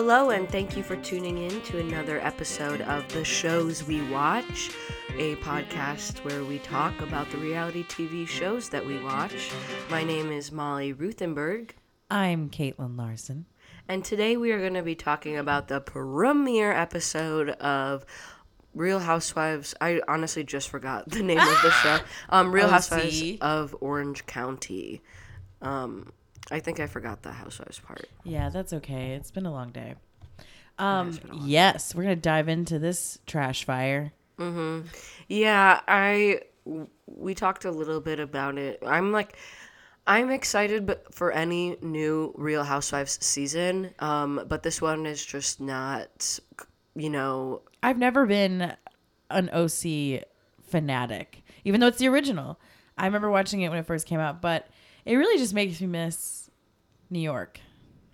Hello, and thank you for tuning in to another episode of The Shows We Watch, a podcast where we talk about the reality TV shows that we watch. My name is Molly Ruthenberg, I'm Kaitlin Larson. and today we are going to be talking about the premiere episode of Real Housewives. I honestly just forgot the name of the show. Um, Real. Housewives of Orange County. Um, I think I forgot the Housewives part. Yeah, that's okay. It's been a long day. Um, long yes, we're gonna dive into this trash fire. Yeah, I we talked a little bit about it. I'm like I'm excited but for any new Real Housewives season. Um but this one is just not you know, I've never been an OC fanatic, even though it's the original. I remember watching it when it first came out, but it really just makes me miss New York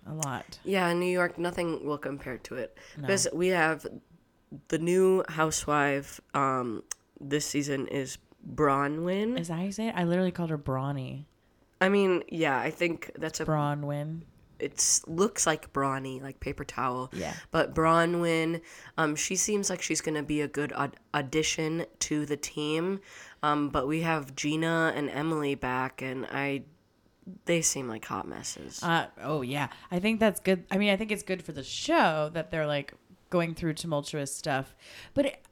a lot. yeah, New York nothing will compare to it. Because we have the new housewife um this season is Braunwyn. Is that how you say it? I literally called her Brawny. I mean, yeah, I think that's a Braunwyn. it looks like Brawny, like paper towel. Yeah. But Braunwyn, um, she seems like she's gonna be a good aud- addition to the team. Um, but we have Gina and Emily back, and I, they seem like hot messes. Uh, oh yeah, I think that's good. I mean, I think it's good for the show that they're like going through tumultuous stuff. But it,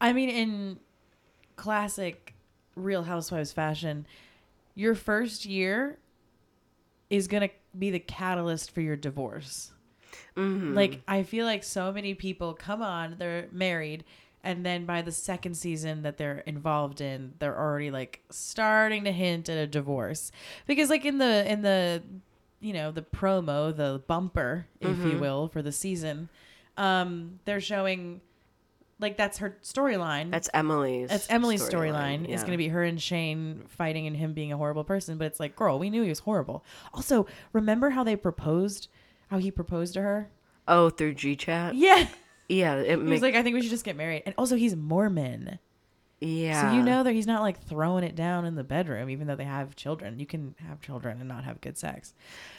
I mean, in classic Real Housewives fashion, your first year is gonna be the catalyst for your divorce. Like I feel like so many people come on, they're married, and then by the second season that they're involved in, they're already like starting to hint at a divorce. Because like in the in the you know, the promo, the bumper, if you will, for the season, um, they're showing like that's her storyline. that's Emily's. That's Emily's storyline. It's yeah. going to be her and Shane fighting and him being a horrible person. But it's like, girl, we knew he was horrible. Also, remember how they proposed? How he proposed to her? Oh, through G chat. Yeah. Yeah, it He was makes. like, I think we should just get married. And also, he's Mormon. yeah. So you know that he's not like throwing it down in the bedroom, even though they have children. You can have children and not have good sex.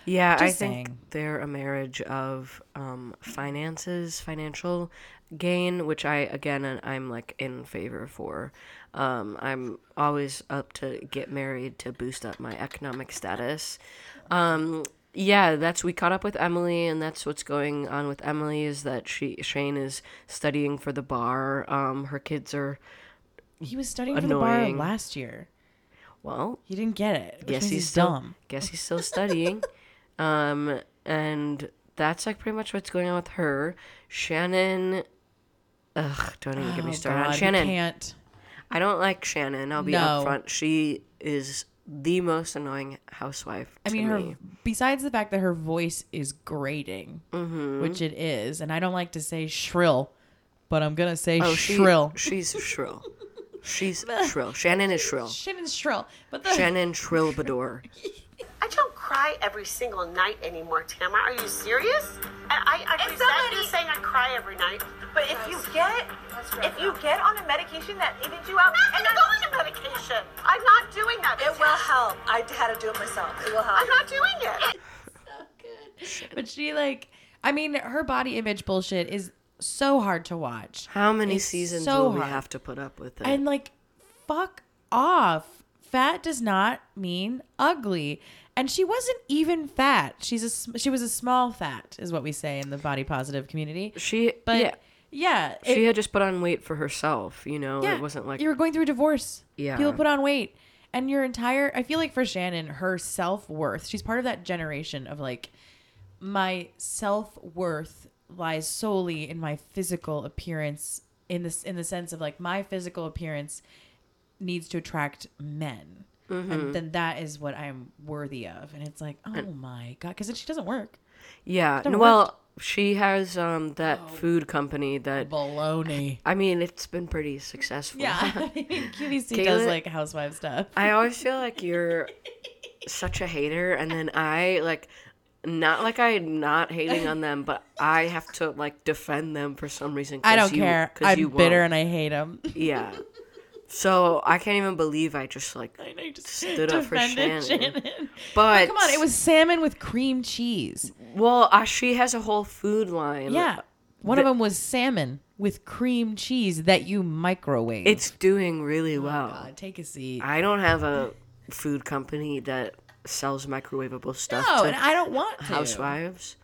Yeah, I Just think they're a marriage of um, finances, financial gain, which I again I'm like in favor for. Um, I'm always up to get married to boost up my economic status. Um, yeah, that's we caught up with Emily, and that's what's going on with Emily is that she Shane is studying for the bar. Um, her kids are He was studying for the bar last year. well, He didn't get it. Guess he's, still, dumb. Guess he's still studying. um, and that's like pretty much what's going on with her. Shannon. Ugh, don't even get me Oh, started on God, we Shannon. can't. I don't like Shannon. I'll be No. upfront. She is the most annoying housewife. I to mean, her besides the fact that her voice is grating, Mm-hmm. which it is, and I don't like to say shrill, but I'm gonna say Oh, she, shrill. She's shrill. She's shrill. Shannon is shrill. Shannon's shrill, but the Shannon Shrillbador. I don't cry every single night anymore, Tamra. Are you serious? And I, I resent somebody- you saying I cry every night. But if you get if you get on a medication that evens you out, I'm and not going to medication. I'm not doing that. it will help. I had to do it myself. It will help. I'm not doing it. So good. But she like, I mean, her body image bullshit is so hard to watch, How many It's seasons so will we hard. have to put up with it? and like, fuck off. Fat does not mean ugly. And she wasn't even fat. She's a she was a small fat, is what we say in the body positive community. she, But yeah, yeah, she had just put on weight for herself. You know, Yeah, it wasn't like you were going through a divorce. Yeah. people put on weight, and your entire. I feel like for Shannon, her self worth. She's part of that generation of like, my self worth lies solely in my physical appearance. In this, in the sense of like my physical appearance needs to attract men, Mm-hmm. and then that is what I'm worthy of. And it's like, oh my god, because she doesn't work. Yeah. Well, she has um that Oh. food company that Baloney. I mean, it's been pretty successful. Yeah, QVC Kayla- does like housewife stuff. I always feel like you're such a hater and then I like not like I'm not hating on them, but I have to like defend them for some reason. I don't you- care. I'm bitter won't. and I hate them. Yeah. So I can't even believe I just like I know just stood up for defended Shannon. But But come on, it was salmon with cream cheese. Well, uh, she has a whole food line. Yeah. One The- of them was salmon with cream cheese that you microwave. It's doing really well. God, take a seat. I don't have a food company that sells microwavable stuff no, and I don't want to. housewives.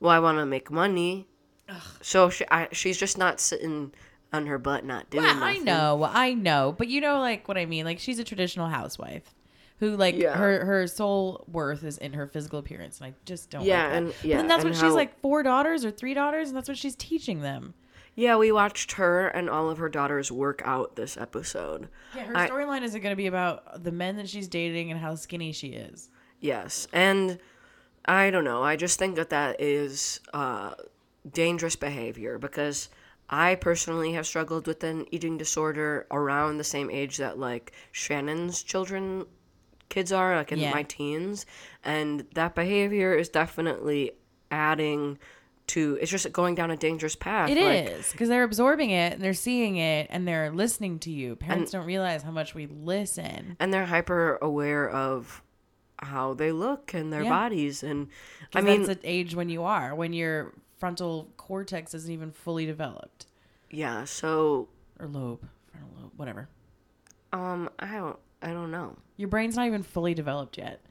Well, I want to make money. So she, I, she's just not sitting on her butt, not doing Well, I know, I know, but you know, like what I mean. Like she's a traditional housewife, who like Yeah. her her sole worth is in her physical appearance, and I just don't. Yeah, like and- yeah, then that's and what she's like four daughters or three daughters, and that's what she's teaching them. Yeah, we watched her and all of her daughters work out this episode. Yeah, her storyline isn't going to be about the men that she's dating and how skinny she is. Yes, and I don't know. I just think that that is uh, dangerous behavior because I personally have struggled with an eating disorder around the same age that like Shannon's children kids are, like in Yeah. my teens, and that behavior is definitely adding to. It's just going down a dangerous path. It like, is because they're absorbing it and they're seeing it and they're listening to you. Parents don't realize how much we listen. and they're hyper aware of how they look and their Yeah. bodies and I mean it's an age when you are when your frontal cortex isn't even fully developed yeah so or lobe, frontal lobe, whatever. um I don't I don't know Your brain's not even fully developed yet.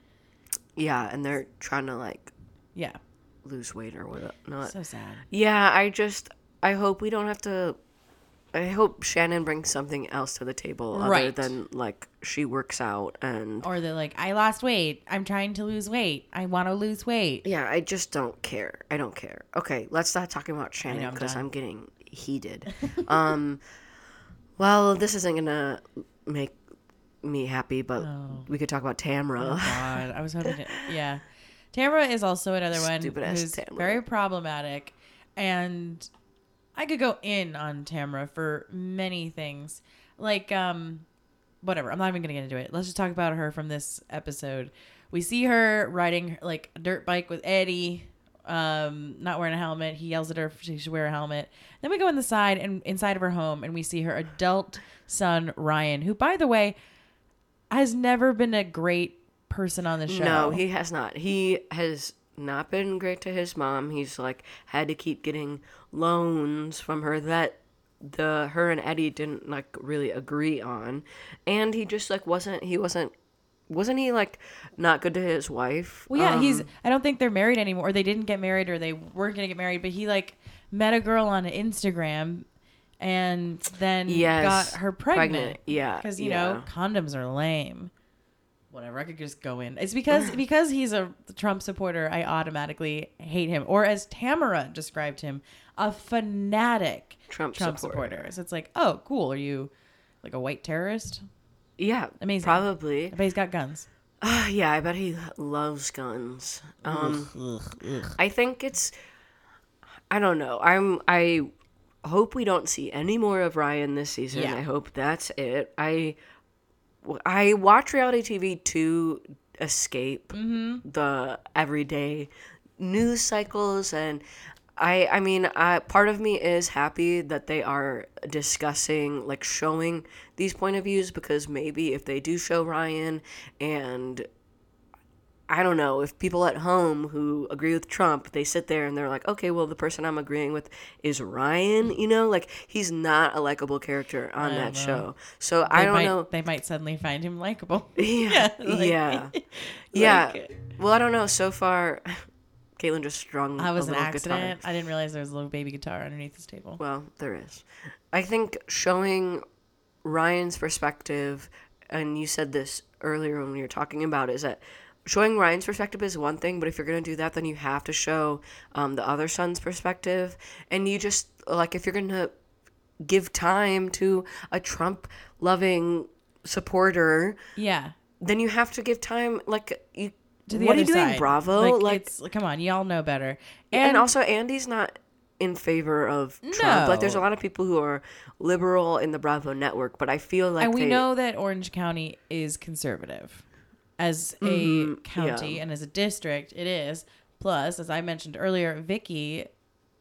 yeah and they're trying to like Yeah, lose weight or what not so sad. yeah I just I hope we don't have to I hope Shannon brings something else to the table other Right. than like she works out and Or they're like, I lost weight. I'm trying to lose weight. I want to lose weight. yeah I just don't care I don't care okay let's stop talking about Shannon I'm because. I'm getting heated um well this isn't gonna make me happy but we could talk about Tamra Oh God, I was hoping to. Yeah. Tamra is also another one Stupid-ass who's Tamra. very problematic. And I could go in on Tamra for many things. Like, um, whatever. I'm not even to get into it. Let's just talk about her from this episode. We see her riding like a dirt bike with Eddie, um, not wearing a helmet. He yells at her if she should wear a helmet. Then we go in the side and inside of her home and we see her adult son, Ryan, who, by the way, has never been a great person on the show. No, he has not. He has not been great to his mom. He's like had to keep getting loans from her that the her and Eddie didn't like really agree on. And he just like wasn't he wasn't wasn't he like not good to his wife? Well, yeah, he's. Um, I don't think they're married anymore. Or they didn't get married, or they weren't gonna get married. But he like met a girl on Instagram, and then Yes, got her pregnant. pregnant, yeah, because you yeah. know condoms are lame. Whatever, I could just go in. It's because because he's a Trump supporter. I automatically hate him, or as Tamra described him, a fanatic Trump Trump supporter. supporter. So it's like, oh, cool. Are you like a white terrorist? yeah, Amazing. Probably. I bet he's got guns. yeah, I bet he loves guns. Um, I think it's. I don't know. I'm. I hope we don't see any more of Ryan this season. Yeah. I hope that's it. I. I watch reality TV to escape the everyday news cycles and. I, I mean, I, part of me is happy that they are discussing, like, showing these point of views because maybe if they do show Ryan and I don't know if people at home who agree with Trump, they sit there and they're like, okay, well, the person I'm agreeing with is Ryan. You know, like he's not a likable character on that show. So I don't might, know. They might suddenly find him likable. Yeah, like- yeah, yeah. like- well, I don't know. So far, Kaitlin just strung. I was an accident. Guitar. I didn't realize there was a little baby guitar underneath this table. Well, there is. I think showing Ryan's perspective, and you said this earlier when we were talking about, it, is that showing Ryan's perspective is one thing, but if you're gonna do that, then you have to show um, the other son's perspective, and you just like if you're gonna give time to a Trump loving supporter, Yeah. then you have to give time like you. To the what are you other doing, side. Bravo? Like, Like, it's, come on, y'all know better. and, And, also Andy's not in favor of Trump. Like there's a lot of people who are liberal in the Bravo network, but I feel like and we they- know that Orange County is conservative as a Mm-hmm. county yeah. and as a district. It is. Plus, as I mentioned earlier, Vicki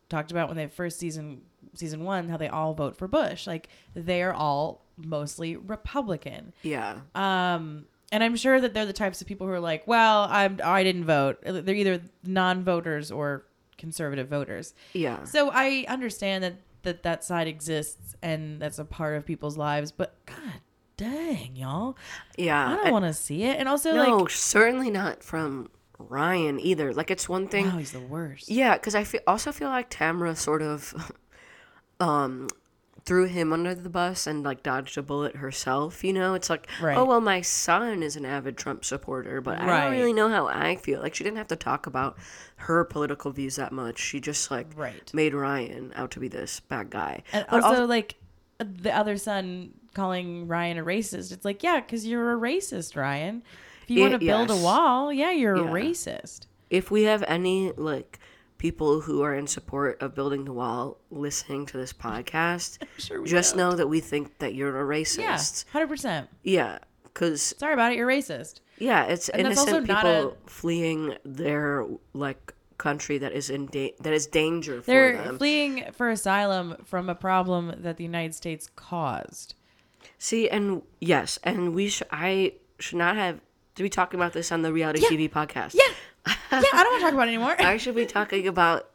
talked about when they first season season one how they all vote for Bush. Like they are all mostly Republican. yeah, Um, and I'm sure that they're the types of people who are like, well, I'm I didn't vote. They're either non-voters or conservative voters. Yeah. So I understand that that that side exists and that's a part of people's lives, but god dang, y'all. Yeah. I don't want to see it. And also like. No, like certainly not from Ryan either. Like it's one thing. wow, he's the worst. Yeah, because I feel, also feel like Tamra sort of um, threw him under the bus and like dodged a bullet herself. You know, it's like, oh, Right. oh well, my son is an avid Trump supporter, but I Right. don't really know how I feel. Like she didn't have to talk about her political views that much. She just like Right. made Ryan out to be this bad guy. And But also, like the other son calling Ryan a racist. It's like, yeah, because you're a racist, Ryan. If you It- want to build a wall, yeah, you're Yeah. a racist. if we have any like people who are in support of building the wall listening to this podcast, sure just don't. know that we think that you're a Yeah, racist. hundred percent. Yeah, because Sorry about it. You're racist. yeah, it's And innocent people a- fleeing their like country that is in da- that is danger for They're them. fleeing for asylum from a problem that the United States caused. See, and yes, and we sh- I should not have to be talking about this on the reality TV podcast. Yeah. Yeah, I don't want to talk about it anymore. I should be talking about.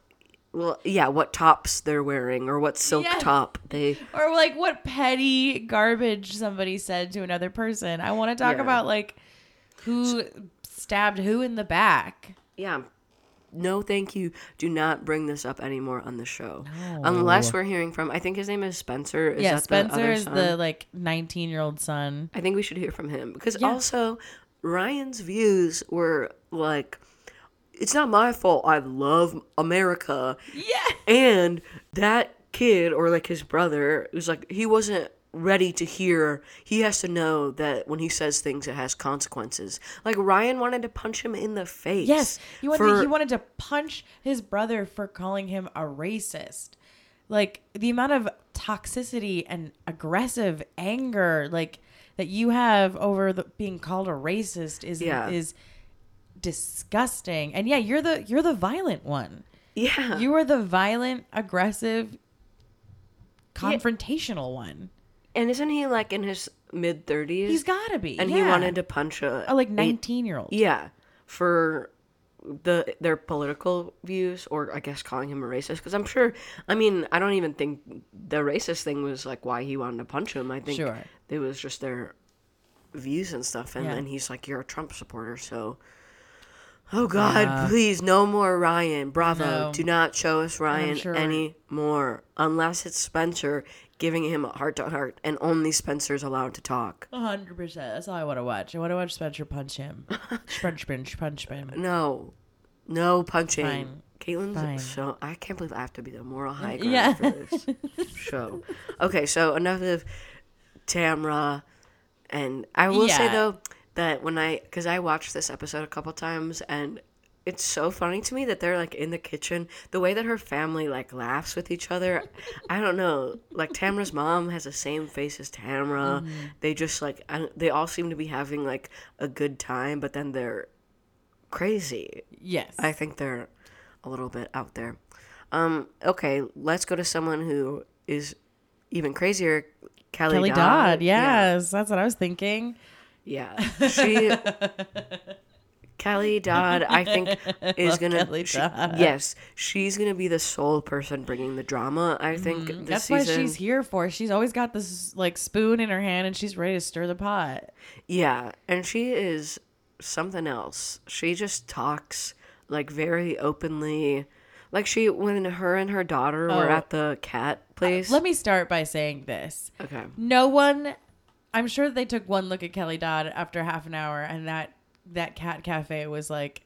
Well, yeah, what tops they're wearing or what silk Yeah. top they or like what petty garbage somebody said to another person. I want to talk Yeah. about like who stabbed who in the back. yeah no thank you do not bring this up anymore on the show unless we're hearing from i think his name is spencer is yeah, that the Spencer other is son? the like 19 year old son. i think we should hear from him because Yeah. also ryan's views were like it's not my fault i love america Yeah. and that kid or like his brother was like he wasn't ready to hear he has to know that when he says things it has consequences like ryan wanted to punch him in the face Yes, he wanted for- he wanted to punch his brother for calling him a racist. Like the amount of toxicity and aggressive anger like that you have over the, being called a racist is Yeah. is disgusting. And yeah, you're the you're the violent one. yeah You are the violent, aggressive, confrontational one. And isn't he like in his mid thirties? He's got to be. And he wanted to punch a, a like 19 year old. yeah, for the their political views, or I guess calling him a racist. Because I'm sure. I mean, I don't even think the racist thing was like why he wanted to punch him. I think Sure. it was just their views and stuff. And Yeah. then he's like, "You're a Trump supporter, so." Oh God! Yeah. Please, no more Ryan. Bravo! No. Do not show us Ryan sure- anymore, unless it's Spencer giving him a heart to heart, and only Spencer's allowed to talk. A hundred percent. That's all I want to watch. I want to watch Spencer punch him. punch, punch, punch him. No, no punching. Fine. Kaitlin's Fine. so I can't believe I have to be the moral high ground Yeah. for this show. Okay, so enough of Tamra, and I will say though that when I because I watched this episode a couple times and. It's so funny to me that they're like in the kitchen. The way that her family like laughs with each other, I don't know. Like Tamra's mom has the same face as Tamra. Mm-hmm. They just like they all seem to be having like a good time, but then they're crazy. Yes. I think they're a little bit out there. Um, okay, let's go to someone who is even crazier. Kelly, Kelly Dodd. Dodd. Yeah. Yes, that's what I was thinking. Yeah. She Kelly Dodd, I think, is gonna. She- yes, she's gonna be the sole person bringing the drama. I think Mm-hmm. That's season. what she's here for. She's always got this like spoon in her hand and she's ready to stir the pot. Yeah, and she is something else. She just talks like very openly. Like she when her and her daughter were Oh. at the cat place. Let me start by saying this. okay. No one I'm sure they took one look at Kelly Dodd after half an hour and that that cat cafe was like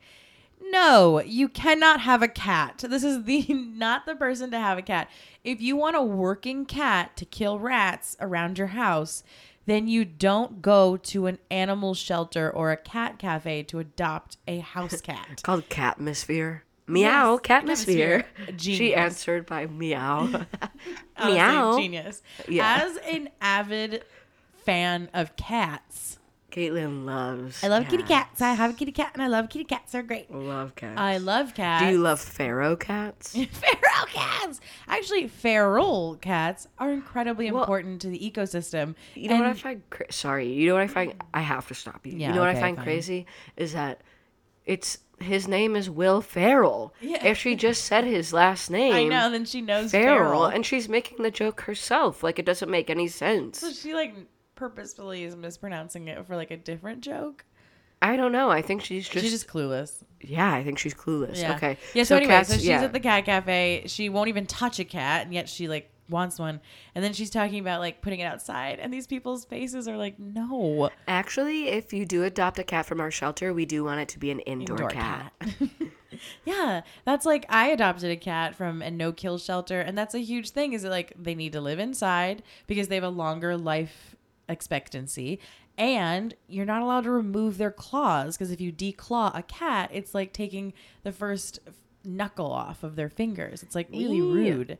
no, you cannot have a cat. This is the not the person to have a cat. If you want a working cat to kill rats around your house, then you don't go to an animal shelter or a cat cafe to adopt a house cat. It's called Catmosphere. Meow, Catmosphere. Catmosphere. She answered by meow. Meow. genius. Yeah. As an avid fan of cats, Kaitlin loves. I love kitty cats. I have a kitty cat and I love kitty cats. They're great. Love cats. I love cats. Do you love pharaoh cats? feral cats? Actually, feral cats are incredibly Well, important to the ecosystem. You know what I find? Cra- sorry, you know what I find? I have to stop you. Yeah, you know what I find fine. crazy is that it's his name is Will Ferrell. Yeah. If she just said his last name, I know. Then she knows Ferrell, feral, and she's making the joke herself. Like it doesn't make any sense. so she like purposefully is mispronouncing it for like a different joke. I don't know. I think she's just, she's just clueless. yeah. I think she's clueless. Yeah. Okay. Yeah. So, anyway, cats- so she's yeah. at the cat cafe. She won't even touch a cat, and yet she like wants one. And then she's talking about like putting it outside, and these people's faces are like, no. Actually, if you do adopt a cat from our shelter, we do want it to be an indoor, Indoor cat. Yeah, that's like I adopted a cat from a no kill shelter, and that's a huge thing. Is it like they need to live inside because they have a longer life expectancy, and you're not allowed to remove their claws because if you declaw a cat, it's like taking the first knuckle off of their fingers. It's like really Ew. rude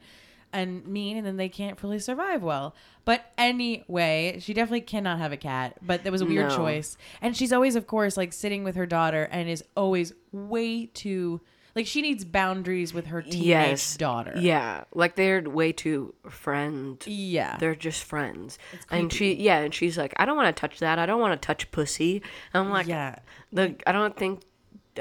and mean, and then they can't fully survive well. But anyway, she definitely cannot have a cat. But that was a weird No. choice. And she's always, of course, like sitting with her daughter and is always way too like she needs boundaries with her teenage Yes. daughter. Yeah, like they're way too friend. Yeah. They're just friends. And she, yeah, and she's like, I don't want to touch that. I don't want to touch pussy. And I'm like, Yeah. the I don't think,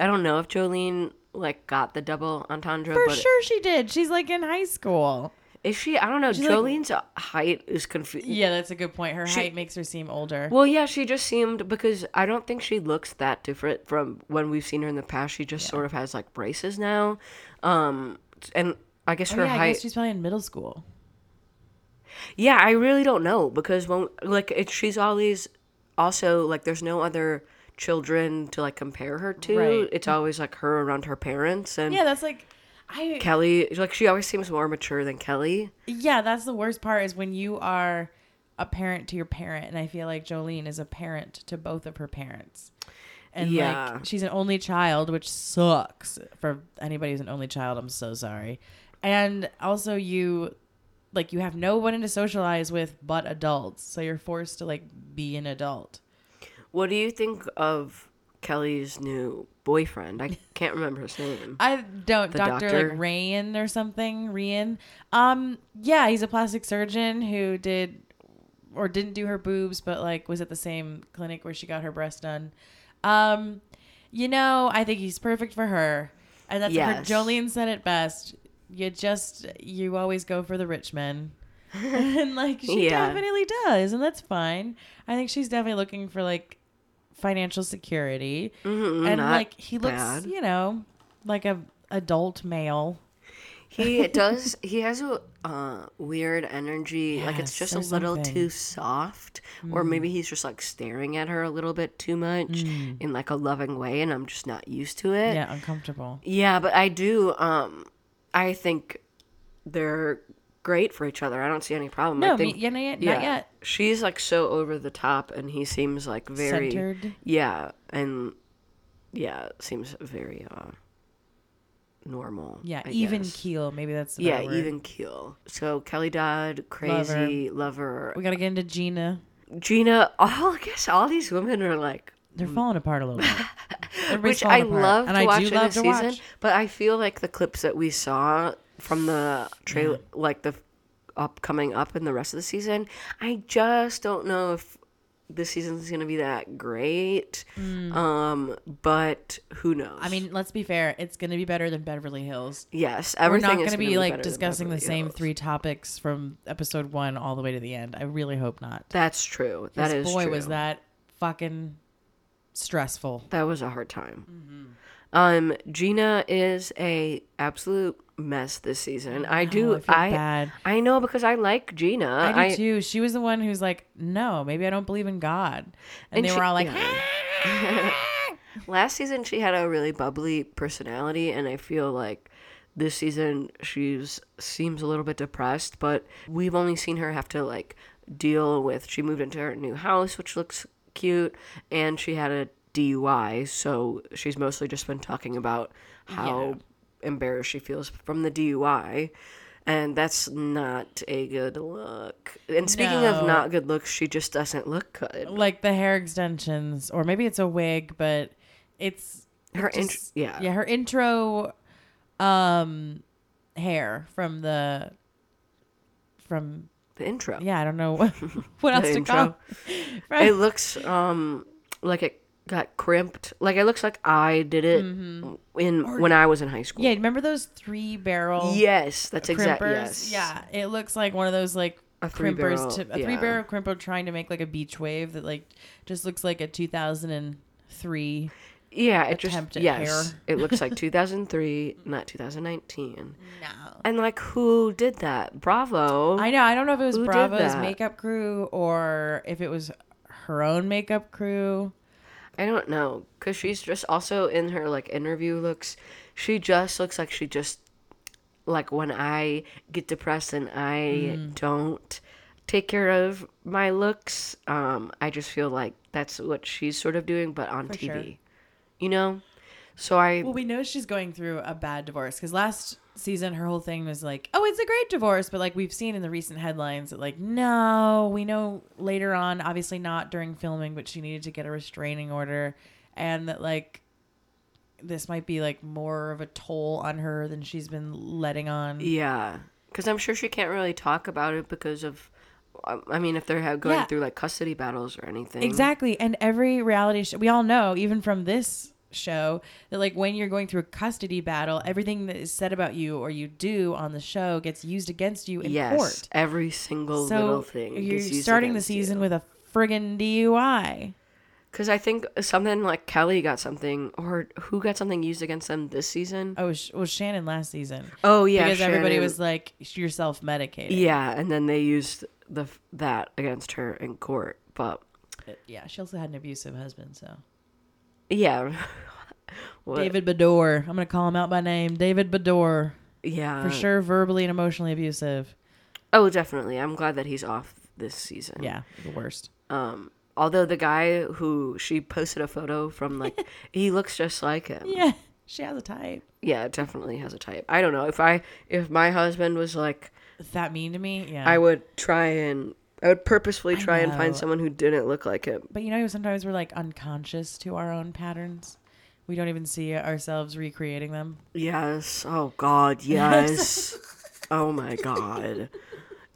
I don't know if Jolene like got the double entendre, For but sure she did. She's like in high school. Is she? I don't know. She's like- Jolene's height is confusing. Yeah, that's a good point. Her She- height makes her seem older. Well, yeah, she just seemed because I don't think she looks that different from when we've seen her in the past. She just sort of has like braces now, um, and I guess Oh, her yeah, I height. guess she's probably in middle school. Yeah, I really don't know because when like it, she's always also like there's no other children to like compare her to. Right. It's always like her around her parents and Yeah, that's like I Kelly. Like she always seems more mature than Kelly. Yeah, that's the worst part is when you are a parent to your parent, and I feel like Jolene is a parent to both of her parents. And Yeah. like she's an only child, which sucks for anybody who's an only child. I'm so sorry. And also you like you have no one to socialize with but adults. So you're forced to like be an adult. What do you think of Kelly's new boyfriend? I can't remember his name. I don't The Dr. doctor? like Rayan or something. Rian. Um yeah, he's a plastic surgeon who did or didn't do her boobs, but like was at the same clinic where she got her breast done. Um you know, I think he's perfect for her. And that's Yes. her Jolene said it best. You just you always go for the rich men. and like she Yeah. definitely does, and that's fine. I think she's definitely looking for like financial security. Mhm, and like he looks, bad. you know, like a adult male. He does. He has a uh, weird energy. like it's just a little something. too soft, or maybe he's just like staring at her a little bit too much in like a loving way, and I'm just not used to it. Yeah, uncomfortable. Yeah, but I do. Um, I think they're great for each other. I don't see any problem. No, I think, me, yeah, not yet. Not yet. She's like so over the top, and he seems like very Centered. Yeah, and yeah, seems very uh normal. Yeah, I even guess. keel. Maybe that's the Yeah, word. even keel. So Kelly Dodd, crazy lover. We gotta get into Gina. Gina. All I guess all these women are like, They're falling apart a little bit. Which I apart. love and to I watch in love a season. watch. But I feel like the clips that we saw from the trailer, like the up coming up in the rest of the season, I just don't know if this season's gonna be that great. Um, but who knows? Mm. I mean, let's be fair. It's gonna be better than Beverly Hills. yes, We're everything not is gonna be like discussing the same Hills. three topics from episode one all the way to the end. I really hope not. That's true. That is boy, true. was that fucking stressful. That was a hard time. Mm-hmm. Um, Gina is a absolute mess this season. I do. Oh, I I bad. I know because I like Gina. I do too. She was the one who's like, "No, maybe I don't believe in God," and, And they she- were all like, yeah. Last season she had a really bubbly personality, and I feel like this season she's seems a little bit depressed. But we've only seen her have to like deal with. She moved into her new house, which looks cute, and she had a DUI. So she's mostly just been talking about how embarrassed she feels from the DUI. And that's not a good look. And speaking of not good looks, she just doesn't look good. Like the hair extensions, or maybe it's a wig, but it's Her it int- yeah. yeah, her intro, um, hair from the from The intro. yeah, I don't know what, what else The to intro. call. From- It looks um like it got crimped. Like it looks like I did it in when I was in high school. Mm-hmm. yeah, remember those three barrel Yes, that's exactly yes. Yeah, it looks like one of those like A three crimpers barrel, to a yeah. three barrel crimper trying to make like a beach wave that like just looks like a 2003. Yeah, it just yes, it looks like 2003, not 2019. No. And like who did that? Bravo. I know. I don't know if it was Who Bravo's makeup crew or if it was her own makeup crew. I don't know cuz she's just also in her like interview looks she just looks like she just like when I get depressed and I Mm. don't take care of my looks, um I just feel like that's what she's sort of doing but on For TV. sure. You know? So I Well, we know she's going through a bad divorce because last season her whole thing was like, "Oh, it's a great divorce," but like we've seen in the recent headlines that like, no, we know later on, obviously not during filming, but she needed to get a restraining order, and that like this might be like more of a toll on her than she's been letting on. Yeah, because I'm sure she can't really talk about it because of. I mean, if they're going Yeah. through like custody battles or anything. Exactly. And every reality show, we all know, even from this show, that like when you're going through a custody battle, everything that is said about you or you do on the show gets used against you in Yes, court. every single So little thing. you're starting the season you. with a friggin' DUI. Because I think something like Kelly got something, or who got something used against them this season. Oh, it was Shannon last season. Oh yeah, because everybody was like, "You're self medicating." Yeah, and then they used the that against her in court. But yeah. She also had an abusive husband. So yeah, David Beador, I'm gonna call him out by name. David Beador, Yeah, for sure, verbally and emotionally abusive. Oh, definitely. I'm glad that he's off this season. Yeah, the worst. Um, although the guy who she posted a photo from, like, he looks just like him. Yeah, she has a type. Yeah, definitely has a type. I don't know if I if my husband was like, that mean to me? Yeah. I would try and I would purposefully try and find someone who didn't look like him. But you know, sometimes we're like unconscious to our own patterns. We don't even see ourselves recreating them. Yes. Oh God. Yes. oh my God.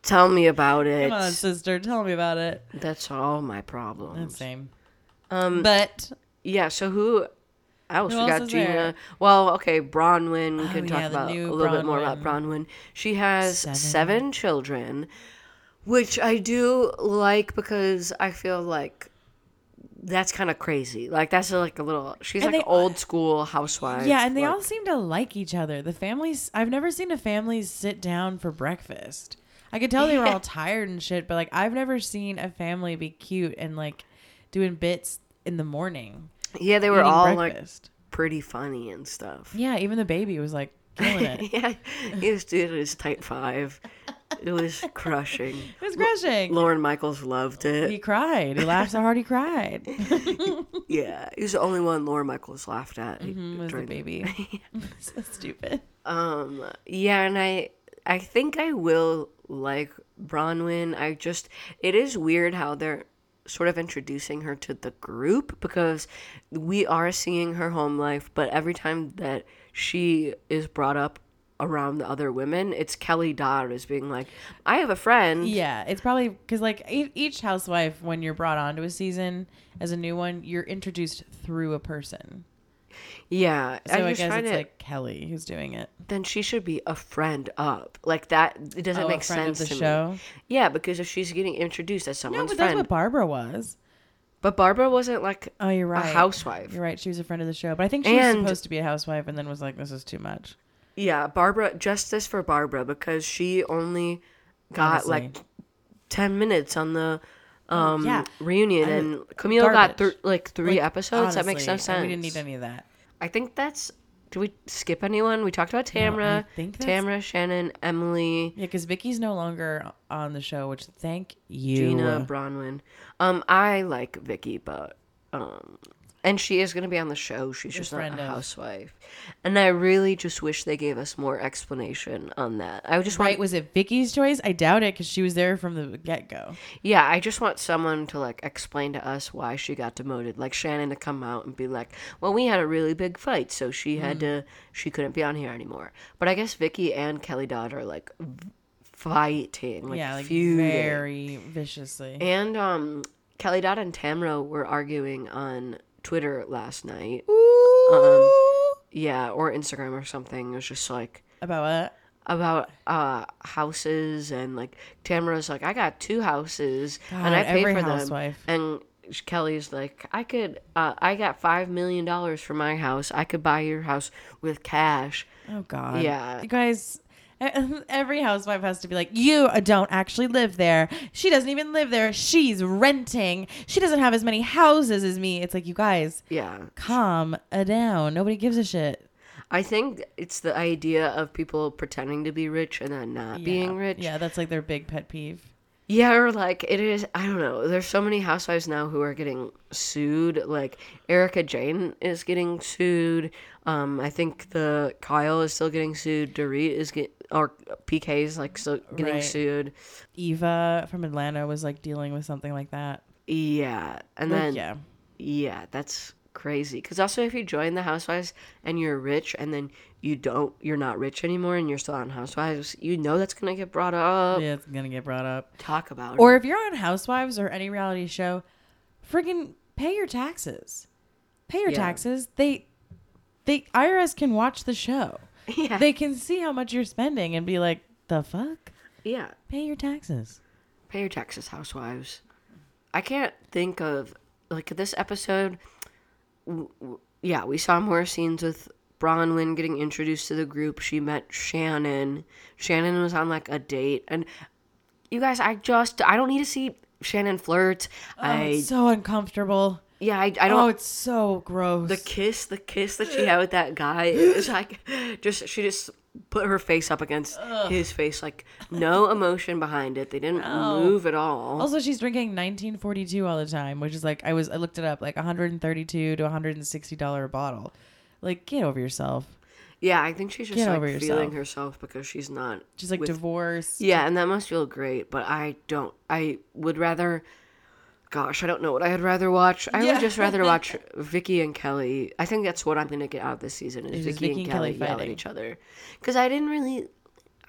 Tell me about it. Come on, sister, tell me about it. That's all my problems. That's same. Um. But Yeah. So who else? Who we else got is Gina. there? Well, okay, Braunwyn. We Oh, can talk yeah, the about a new little bit more about Braunwyn. Braunwyn. She has Seven. seven. children, which I do like because I feel like that's kind of crazy. Like that's like a little. She's And like they- old school housewife. yeah, and they like- all seem to like each other. The families I've never seen a family sit down for breakfast. I could tell they were all tired and shit, but like I've never seen a family be cute and like doing bits in the morning. Yeah, they were all like pretty funny and stuff. Yeah, even the baby was like killing it. yeah, he was doing his type five. It was crushing. It was crushing. Lorne Michaels loved it. He cried. He laughed so hard he cried. Yeah, he was the only one Lorne Michaels laughed at. Mm, was the baby. so stupid. Um, yeah, and I, I think I will like Braunwyn. I just, it is weird how they're sort of introducing her to the group because we are seeing her home life, but every time that she is brought up around the other women, it's Kelly Dodd as being like, I have a friend. Yeah, it's probably because like e- each housewife, when you're brought onto a season as a new one, you're introduced through a person. Yeah, So I, just guess it's it- like Kelly who's doing it. then she should be a friend up. Like that, it doesn't Oh, a make sense the to show? me. Yeah, because if she's getting introduced as No, someone's but that's friend, what Barbara was. but Barbara wasn't like Oh, you're right. a housewife. You're right. She was a friend of the show, but I think she was supposed to be a housewife, and then was like, "This is too much." Yeah, Barbara. Justice for Barbara because she only got Honestly. like ten minutes on the um yeah. reunion, I- and Camille got th- like three Like, episodes. that makes no sense. We didn't need any of that. I think that's. Did we skip anyone? We talked about Tamra, think that's- Tamra, Shannon, Emily, Yeah, because Vicki's no longer on the show, which thank you. Gina, Braunwyn. Um, I like Vicki, but um, and she is going to be on the show. She's just not a housewife. And I really just wish they gave us more explanation on that. I just Right? want, Was it Vicki's choice? I doubt it because she was there from the get go. yeah, I just want someone to like explain to us why she got demoted. Like Shannon to come out and be like, "Well, we had a really big fight, so she had to, she couldn't be on here anymore." But I guess Vicki and Kelly Dodd are like fighting, like, yeah, like feuding. very viciously. And um, Kelly Dodd and Tamra were arguing on Twitter last night. Um, Yeah, or Instagram or something. It was just like About what? about uh houses and like Tamra's like I got two houses and God, I pay every for housewife. them. And Kelly's like I could uh I got 5 million dollars for my house. I could buy your house with cash. Oh God. Yeah. You guys. Every housewife has to be like, you don't actually live there. She doesn't even live there. She's renting. She doesn't have as many houses as me. It's like, you guys, Yeah. calm down. Nobody gives a shit. I think it's the idea of people pretending to be rich and then not being rich. Yeah, that's like their big pet peeve. Yeah, or like it is. I don't know. There's so many housewives now who are getting sued. Like Erika Jayne is getting sued. Um, I think the Kyle is still getting sued. Dorit is get or PK is like still getting Right. sued. Eva from Atlanta was like dealing with something like that. Yeah, and Like, then yeah. yeah, that's crazy. Because also, if you join the Housewives and you're rich, and then you don't, you're not rich anymore, and you're still on Housewives, you know that's gonna get brought up. Yeah, it's gonna get brought up. Talk about it. Or it. if you're on Housewives or any reality show, friggin' pay your taxes. Pay your Yeah. taxes. They, they IRS can watch the show. yeah, They can see how much you're spending and be like, the fuck? yeah. Pay your taxes. Pay your taxes, housewives. I can't think of like this episode. w- w- Yeah, we saw more scenes with Braunwyn getting introduced to the group. She met Shannon. Shannon was on like a date, and you guys, I just I don't need to see Shannon flirt. Oh, I so uncomfortable. Yeah, I, I don't. Oh, it's so gross. the kiss, the kiss that she had with that guy, it was like just she just put her face up against his face, like no emotion behind it. They didn't move at all. also, she's drinking 1942 all the time, which is like I was I looked it up, like 132 to 160 dollar a bottle. Like, get over yourself. Yeah, I think she's just Get like over feeling yourself. herself because she's not. She's like with- divorced. Yeah, and that must feel great, but I don't. I would rather. Gosh, I don't know what I'd rather watch. I Yeah. would just rather watch Vicki and Kelly. I think that's what I'm gonna get out of this season is Vicki, Vicki and and Kelly, Kelly yell at each other. Because I didn't really.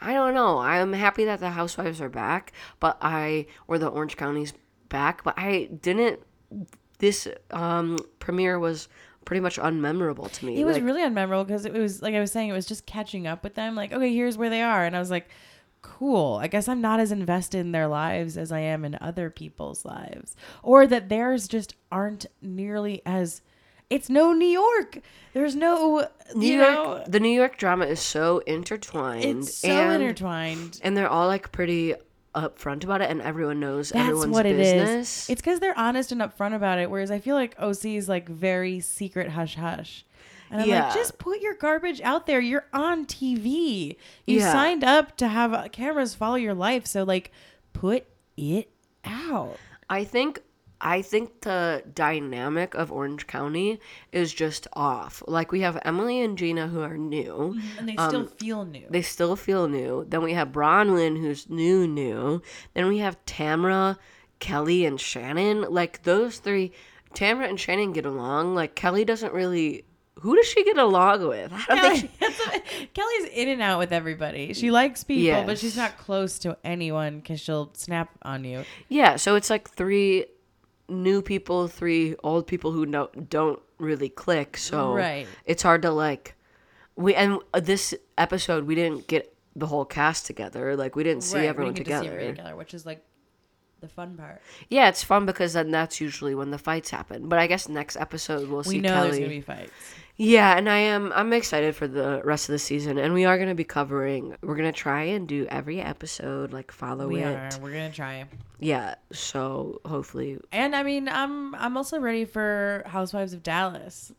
I don't know. I'm happy that the Housewives are back, but I or the Orange County's back, but I didn't. This um premiere was pretty much unmemorable to me. It was Like, really unmemorable because it was like I was saying, it was just catching up with them. Like, okay, here's where they are, and I was like, cool. I guess I'm not as invested in their lives as I am in other people's lives, or that theirs just aren't nearly as. It's no New York. There's no New you York, know. the New York drama is so intertwined. It's so and, intertwined. and they're all like pretty upfront about it, and everyone knows That's everyone's what it business. is. It's because they're honest and upfront about it. Whereas I feel like OC is like very secret hush hush. And I'm Yeah. like, just put your garbage out there. You're on TV. You Yeah. signed up to have uh, cameras follow your life. So like, put it out. I think I think the dynamic of Orange County is just off. Like we have Emily and Gina who are new. And they still feel new. They still feel new. Then we have Braunwyn who's new new. Then we have Tamra, Kelly, and Shannon. Like those three Tamra and Shannon get along. Like Kelly doesn't really who does she get along with? Think she Kelly, Kelly's in and out with everybody. She likes people, but she's not close to anyone because she'll snap on you. Yeah, so it's like three new people, three old people who no, don't really click. So Right. it's hard to like we and this episode we didn't get the whole cast together. Like we didn't see Right, we everyone didn't get to see together. together, which is like the fun part. Yeah, it's fun because then that's usually when the fights happen. But I guess next episode we'll see We know Kelly. there's gonna be fights. Yeah, and I am I'm excited for the rest of the season and we are going to be covering we're going to try and do every episode like follow We it. are. We're gonna try. Yeah, so hopefully And I mean, I'm I'm also ready for Housewives of Dallas.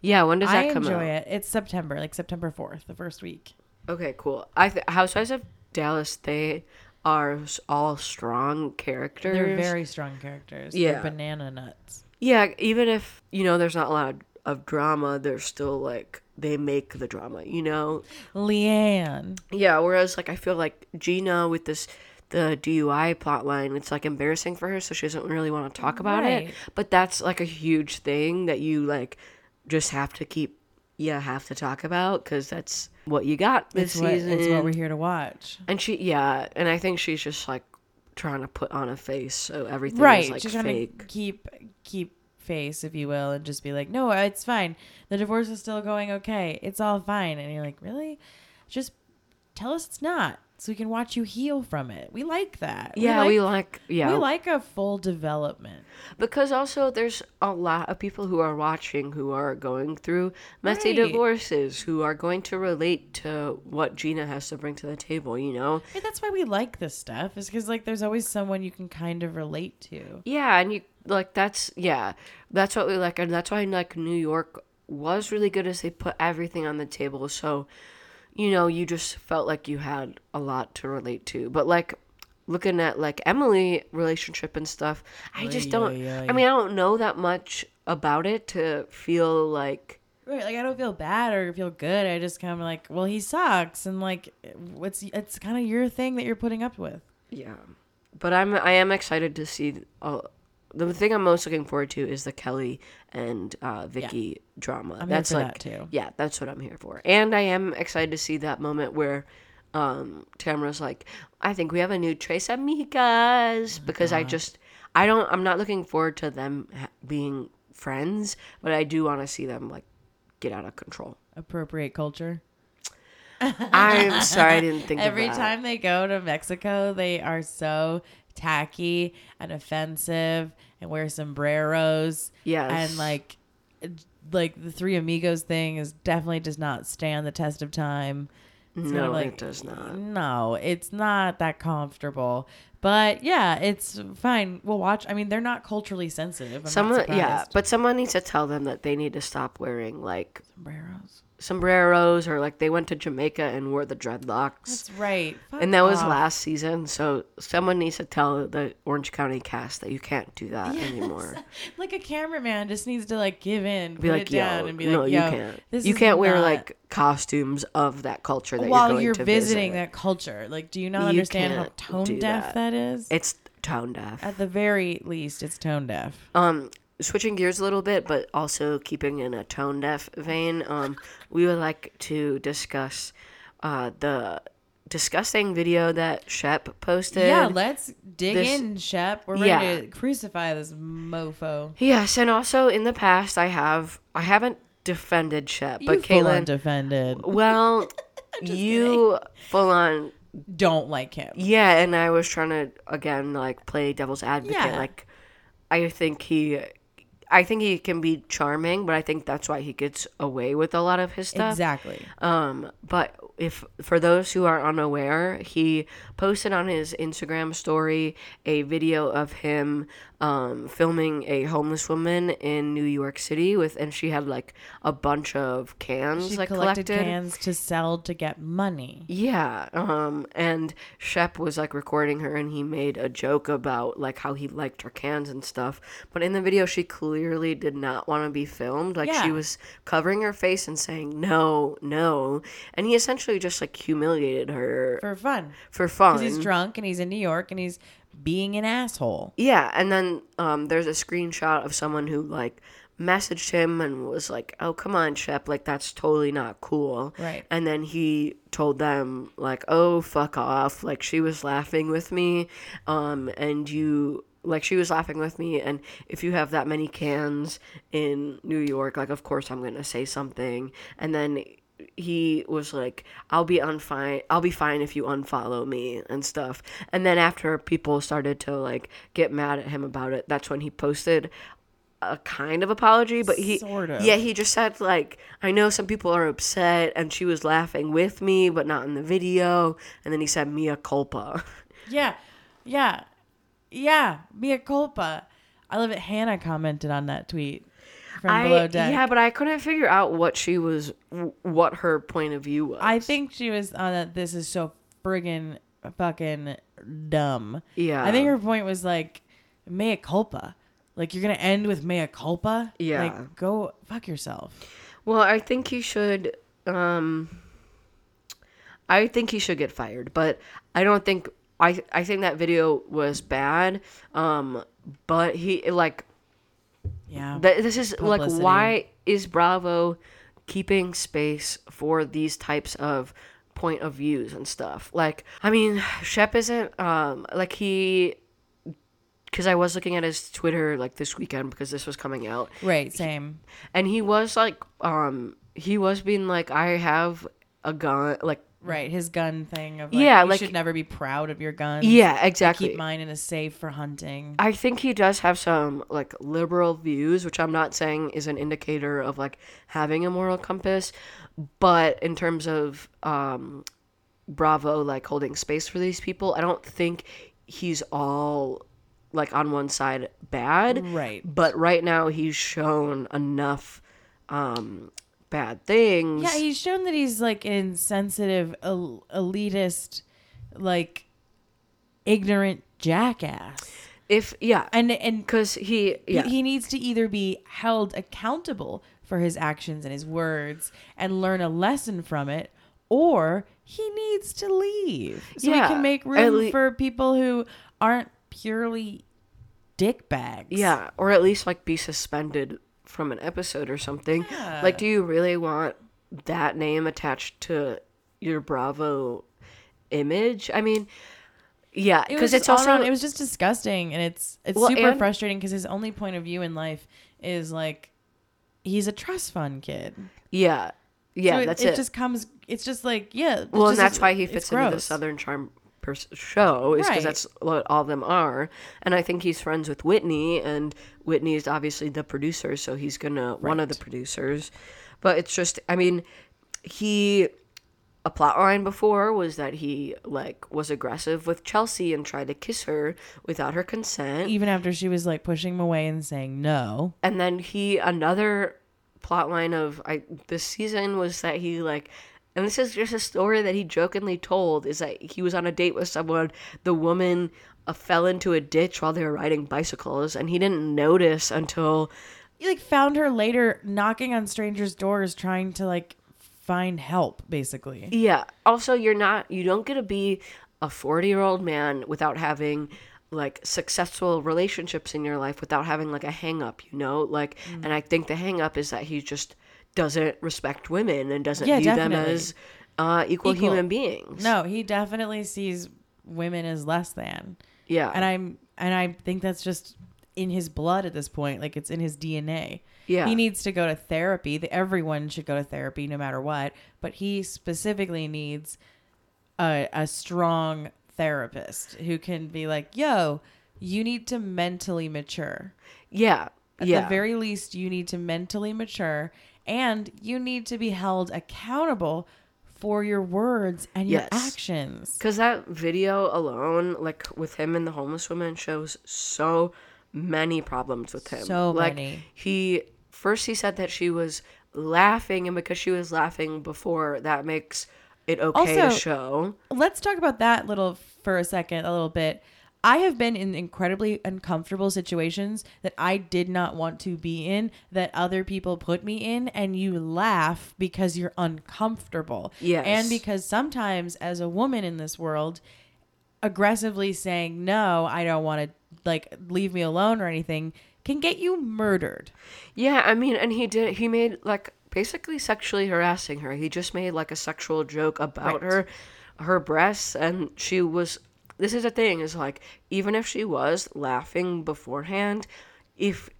Yeah, when does that I come out? I enjoy it. It's September, like September fourth, the first week. Okay, cool. I th- Housewives of Dallas. They are all strong characters. They're very strong characters. Yeah. They're banana nuts. Yeah, even if you know there's not a lot of drama, they're still like they make the drama, you know. LeeAnne. Yeah, whereas like I feel like Gina with this the DUI plotline, it's like embarrassing for her, so she doesn't really want to talk about it. But that's like a huge thing that you like just have to keep. Yeah, have to talk about because that's what you got this It's what, season. it's what we're here to watch. and she, yeah, and I think she's just like trying to put on a face so everything right. is like She's trying to fake. keep keep face, if you will, and just be like, no, it's fine. The divorce is still going okay. It's all fine. And you're like, really? Just tell us it's not, so we can watch you heal from it. We like that. Yeah, we like yeah we like a full development. because also there's a lot of people who are watching who are going through messy Right. divorces who are going to relate to what Gina has to bring to the table, you know? Hey, that's why we like this stuff, is because like there's always someone you can kind of relate to. Yeah, and you like that's yeah, that's what we like, and that's why like New York was really good as they put everything on the table. So, you know, you just felt like you had a lot to relate to. But like looking at like Emily relationship and stuff, I just Oy, don't. oy, oy. I mean, I don't know that much about it to feel like Right, like I don't feel bad or feel good. I just kind of like, well, he sucks, and like, what's it's kind of your thing that you're putting up with. yeah. But I'm I am excited to see. Uh, the thing I'm most looking forward to is the Kelly and uh, Vicki drama. I'm here that's for like that, too. yeah, that's what I'm here for. And I am excited to see that moment where um Tamra's like, I think we have a new Tres Amigas because I just I don't I'm not looking forward to them being friends, but I do want to see them like get out of control. Appropriate culture. I'm sorry I didn't think Every of that. time they go to Mexico, they are so tacky and offensive and wear sombreros. Yes. And like like the three amigos thing is definitely does not stand the test of time. It's No, like, it does not. No, it's not that comfortable. But yeah, it's fine. We'll watch. I mean, they're not culturally sensitive. I'm Someone, yeah, but someone needs to tell them that they need to stop wearing like sombreros. Sombreros or like they went to Jamaica and wore the dreadlocks. That's right. Fuck and that was off. last season, so someone needs to tell the Orange County cast that you can't do that anymore. Like a cameraman just needs to like give in, Be like, it down, and be no, like, you yo, can't. this You can't wear not- like costumes of that culture that while you're going you're visiting visit. that culture. Like, do you not You understand how tone deaf that. that is? It's tone deaf. At the very least, it's tone deaf. Um, switching gears a little bit, but also keeping in a tone deaf vein, um, we would like to discuss uh, the disgusting video that Shep posted. yeah, let's dig this- in, Shep. We're ready Yeah. to crucify this mofo. Yes, and also in the past, I have I haven't defended Shep, but you Kaitlin, defended. well, you full on Don't like him. yeah, and I was trying to again like play devil's advocate. Yeah. Like, I think he, I think he can be charming, but I think that's why he gets away with a lot of his stuff. Exactly. Um, but if for those who are unaware, he posted on his Instagram story a video of him um, filming a homeless woman in New York City with, and she had like a bunch of cans She like collected, collected. cans to sell to get money. Yeah, um, and Shep was like recording her, and he made a joke about like how he liked her cans and stuff. But in the video, she clearly did not want to be filmed. Like Yeah. she was covering her face and saying no, no, and he essentially just like humiliated her For fun. for fun. Because he's drunk and he's in New York and he's being an asshole. Yeah, and then um, there's a screenshot of someone who like messaged him and was like, "Oh, come on, Shep, like that's totally not cool." Right. And then he told them like, "Oh, fuck off!" Like she was laughing with me, um, and you like she was laughing with me and if you have that many cans in New York like of course I'm going to say something and then he was like I'll be unfine I'll be fine if you unfollow me and stuff and then after people started to like get mad at him about it that's when he posted a kind of apology but he Sort of. yeah he just said like I know some people are upset and she was laughing with me but not in the video and then he said "Mea culpa Yeah. Yeah. Yeah. Mea culpa. I love it. Hannah commented on that tweet from I, Below Deck. yeah but I couldn't figure out what she was what her point of view was I think she was on that. This is so friggin' fucking dumb. Yeah. I think her point was like, mea culpa. Like you're gonna end with mea culpa. Yeah. Like go fuck yourself. Well, I think he should. Um, I think he should get fired, but I don't think. I I think that video was bad. Um, but he like Yeah. th- this is Publicity. like why is Bravo keeping space for these types of point of views and stuff? Like, I mean, Shep isn't um like he. Because I was looking at his Twitter like this weekend because this was coming out, right. Same. and he was like um he was being like i have a gun like Right. His gun thing of like, Yeah, you like- should never be proud of your gun. yeah exactly Keep mine in a safe for hunting. i think he does have some like liberal views which i'm not saying is an indicator of like having a moral compass but in terms of um bravo like holding space for these people i don't think he's all like on one side bad Right. but right now he's shown enough um bad things Yeah, he's shown that he's like an insensitive, el- elitist, like ignorant jackass. if yeah And and because he yeah he, he needs to either be held accountable for his actions and his words and learn a lesson from it, or he needs to leave so Yeah, we can make room lea- for people who aren't purely dick bags. Yeah, or at least like be suspended from an episode or something. Yeah. Like, do you really want that name attached to your Bravo image? I mean, yeah, It was because just it's also around- it was just disgusting and it's it's Well, super and- frustrating because his only point of view in life is like he's a trust fund kid. yeah, yeah, So it, that's it. it. just comes. It's just like yeah. well, and that's why he fits into the. Southern Charm show is because Right. that's what all of them are. And I think he's friends with Whitney, and Whitney is obviously the producer, so he's gonna one of the producers. But it's just, I mean, he a plot line before was that he like was aggressive with Chelsea and tried to kiss her without her consent. Even after she was like pushing him away and saying no. and then he another plot line of I this season was that he like and this is just a story that he jokingly told is that he was on a date with someone the woman uh, fell into a ditch while they were riding bicycles and he didn't notice until He like found her later knocking on strangers' doors trying to like find help basically. yeah also you're not you don't get to be a 40 year old man without having like successful relationships in your life without having like a hang up you know like Mm. and i think the hang up is that he just doesn't respect women and doesn't Yeah, view them as uh, equal, Equal. human beings No, he definitely sees women as less than. yeah And I'm and I think that's just in his blood at this point. Like it's in his DNA. Yeah. He needs to go to therapy. The- Everyone should go to therapy no matter what. But he specifically needs a, a strong therapist who can be like, yo, you need to mentally mature. yeah At yeah the very least, you need to mentally mature and you need to be held accountable for your words and your Yes. actions. Because that video alone, like with him and the homeless woman, shows so many problems with him. So like, many. He first he said that she was laughing, and because she was laughing before, that makes it okay to show. let's talk about that little for a second, a little bit. I have been in incredibly uncomfortable situations that I did not want to be in, that other people put me in, and you laugh because you're uncomfortable. Yes. And because sometimes, as a woman in this world, aggressively saying, no, I don't want to, like, leave me alone or anything, can get you murdered. Yeah, I mean, and he did. He made like basically sexually harassing her. He just made like a sexual joke about Right. her, her breasts, and she was. This is the thing: is like even if she was laughing beforehand, if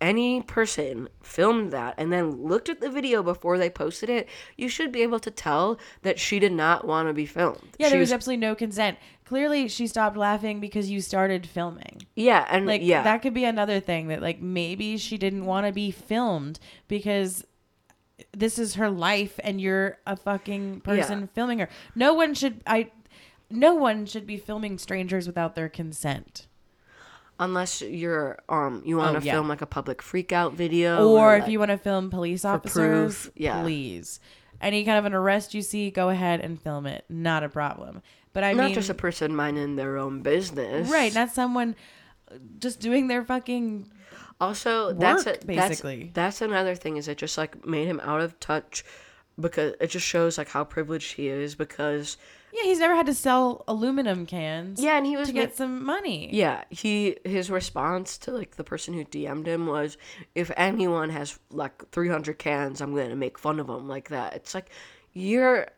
any person filmed that and then looked at the video before they posted it, you should be able to tell that she did not want to be filmed. Yeah, she there was absolutely no consent. Clearly, she stopped laughing because you started filming. yeah, and like yeah, that could be another thing that like maybe she didn't want to be filmed because this is her life and you're a fucking person Yeah. filming her no one should i no one should be filming strangers without their consent unless you're um you want to Oh, yeah. film like a public freakout video or if like- you want to film police officers yeah. please any kind of an arrest you see go ahead and film it not a problem but i not mean just a person minding their own business. right not someone just doing their fucking Also, that's a, Work, that's basically. that's another thing is it just like made him out of touch because it just shows like how privileged he is because Yeah, he's never had to sell aluminum cans. yeah, and he was to ma- get some money. Yeah, he his response to like the person who DM'd him was, "If anyone has like 300 cans, I'm gonna make fun of them like that." It's like you're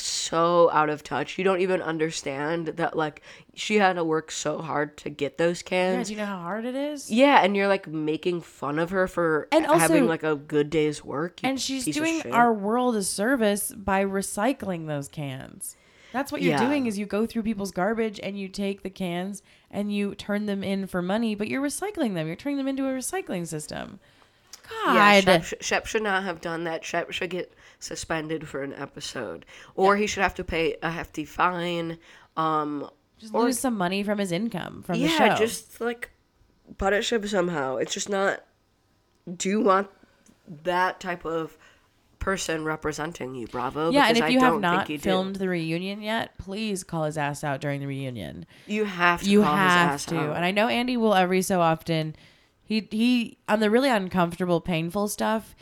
so out of touch. You don't even understand that like she had to work so hard to get those Yeah, cans. do you know how hard it is? Yeah, and you're like making fun of her for And also- having like a good day's work. And she's doing our world a service by recycling those cans. That's what you're Yeah. doing is you go through people's garbage and you take the cans and you turn them in for money, but you're recycling them. You're turning them into a recycling system. Yeah, God. Shep, Shep should not have done that. Shep should get suspended for an episode, or he should have to pay a hefty fine. Um, Just or- lose some money from his income from the show. yeah, just like punish him somehow. It's just not. Do you want that type of person representing you, Bravo? yeah, and if you I have not you do. filmed the reunion yet, please call his ass out during the reunion. you have to. you call his have ass to out. and i know andy will every so often he he on the really uncomfortable painful stuff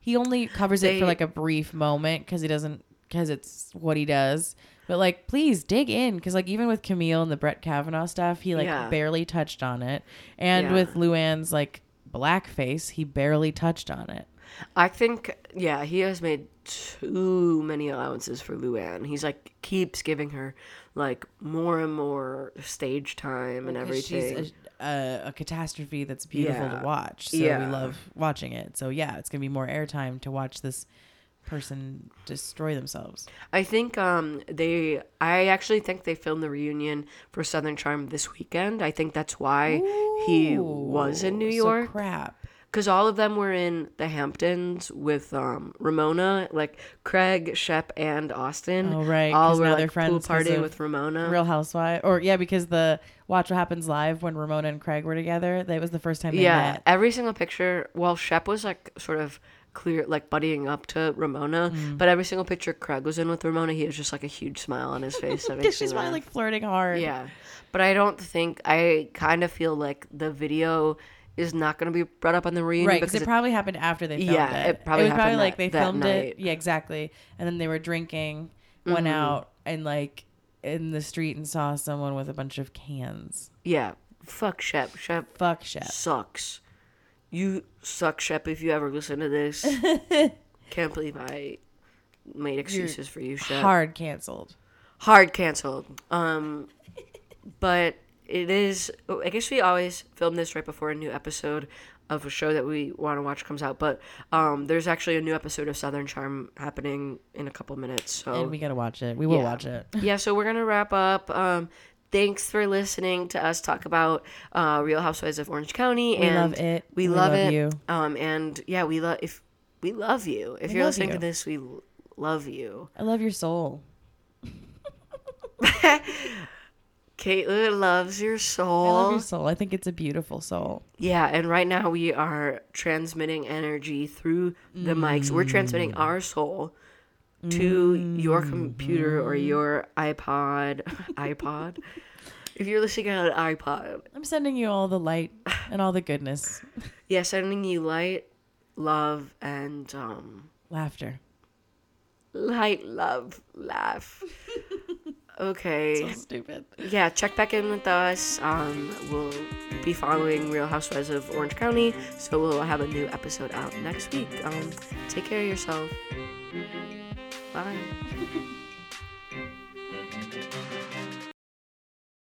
he only covers it for like a brief moment because he doesn't because it's what he does but like please dig in because like even with camille and the brett kavanaugh stuff he like Yeah. barely touched on it and Yeah. with luann's like blackface he barely touched on it I think, yeah, he has made too many allowances for Luann. He's like keeps giving her like more and more stage time and everything. she's a, a, catastrophe that's beautiful Yeah. to watch so Yeah. we love watching it so yeah it's gonna be more airtime to watch this person destroy themselves I think um they I actually think they filmed the reunion for Southern Charm this weekend. I think that's why he was in New So York crap. Cuz all of them were in the Hamptons with um Ramona, like Craig, Shep and Austin. Oh, right, All were like pool party with Ramona. Real Housewife, or yeah, because the Watch What Happens Live when Ramona and Craig were together, that was the first time they yeah, met. every single picture. Well, Shep was like sort of clear, like buddying up to Ramona, Mm. but every single picture Craig was in with Ramona, he was just like a huge smile on his face. Because she's probably like flirting hard. Yeah, but I don't think I kind of feel like the video is not going to be brought up on the reunion Right, because because it probably happened after they filmed it. Yeah, it. it probably was probably happened like that- they filmed it. Yeah, exactly. And then they were drinking, went Mm-hmm. out, and like in the street and saw someone with a bunch of cans. yeah, fuck Shep. Shep Fuck shit. sucks. You suck, Shep. If you ever listen to this, can't believe I made excuses for you, Shep. Hard canceled. hard canceled. Um, but it is. I guess we always film this right before a new episode of a show that we want to watch comes out. But um, there's actually a new episode of Southern Charm happening in a couple minutes. So And we gotta watch it. We will Oh. yeah. watch it. yeah, so we're gonna wrap up. Um, thanks for listening to us talk about uh, Real Housewives of Orange County. We and love it. We, We love, love it. you. Um, and yeah, we love if we love you. If We you're listening you. to this, we love you. I love your soul. Kaitlin loves your soul. I love your soul. I think it's a beautiful soul. Yeah, and right now we are transmitting energy through the mics. We're transmitting our soul to your computer or your iPod. iPod. If you're listening on an iPod, I'm sending you all the light and all the goodness, yeah, sending you light, love, and um, laughter. light, love, laugh. Okay. stupid. yeah, check back in with us. Um, we'll be following Real Housewives of Orange County, so we'll have a new episode out next week. Um, take care of yourself. Bye.